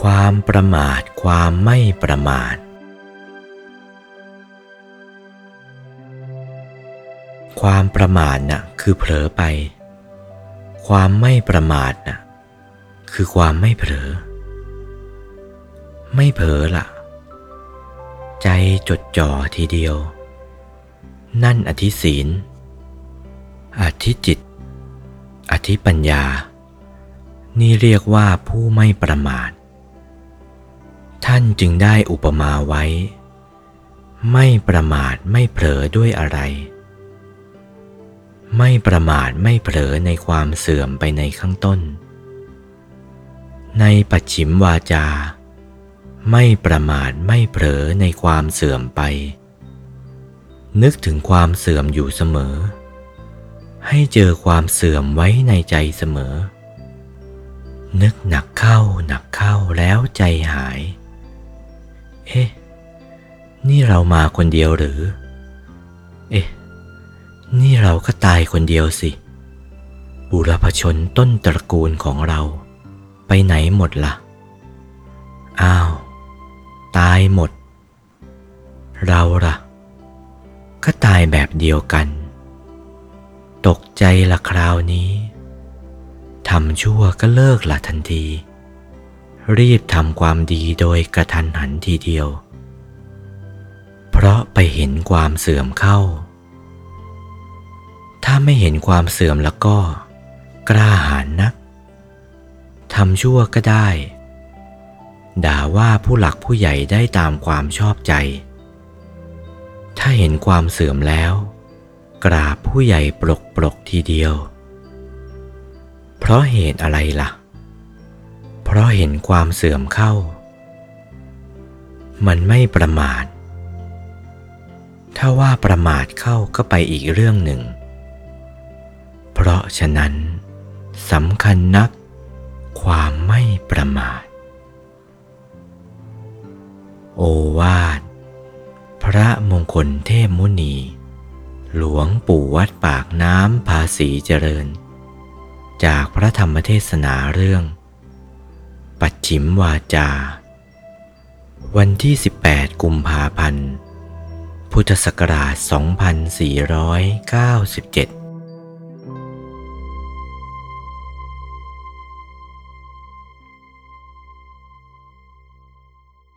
ความประมาทความไม่ประมาท ความประมาทน่ะคือเผลอไป ความไม่ประมาทน่ะคือความไม่เผลอ ไม่เผลอล่ะ ใจจดจ่อทีเดียว นั่นอธิศีล อธิจิต อธิปัญญา นี่เรียกว่าผู้ไม่ประมาท ท่านจึงได้อุปมาไว้ ไม่ประมาทไม่เผลอด้วยอะไร ไม่ประมาทไม่เผลอในความเสื่อมไปในข้างต้น ในปัจฉิมวาจา ไม่ประมาทไม่เผลอในความเสื่อมไป นึกถึงความเสื่อมอยู่เสมอ ให้เจอความเสื่อมไว้ในใจเสมอนึกหนักเข้าหนักเข้าแล้วใจหาย นี่เรามาคนเดียวหรือ เอ๊ะ นี่เราก็ตายคนเดียวสิ บุรพชนต้นตระกูลของเรา ไปไหนหมดละ่ะ อ้าว ตายหมด เราละ่ะ ก็ตายแบบเดียวกัน ตกใจละคราวนี้ทำชั่วก็เลิกละทันที รีบทำความดีโดยกระทันหันทีเดียว ราะไปเห็นความเสื่อมเข้า ถ้าไม่เห็นความเสื่อมแล้วก็ กล้าหาญนักทำชั่วก็ได้ ด่าว่าผู้หลักผู้ใหญ่ได้ตามความชอบใจ ถ้าเห็นความเสื่อมแล้ว กราบผู้ใหญ่ปลกปลกทีเดียว เพราะเหตุอะไรล่ะ เพราะเห็นความเสื่อมเข้า มันไม่ประมาท ถ้าว่าประมาทเข้าก็ไปอีกเรื่องหนึ่ง เพราะฉะนั้นสำคัญนัก ความไม่ประมาท โอวาท พระมงคลเทพมุนี หลวงปู่วัดปากน้ำภาษีเจริญ จากพระธรรมเทศนาเรื่อง ปัจฉิมวาจา วันที่ 18 กุมภาพันธ์ พุทธศักราช 2497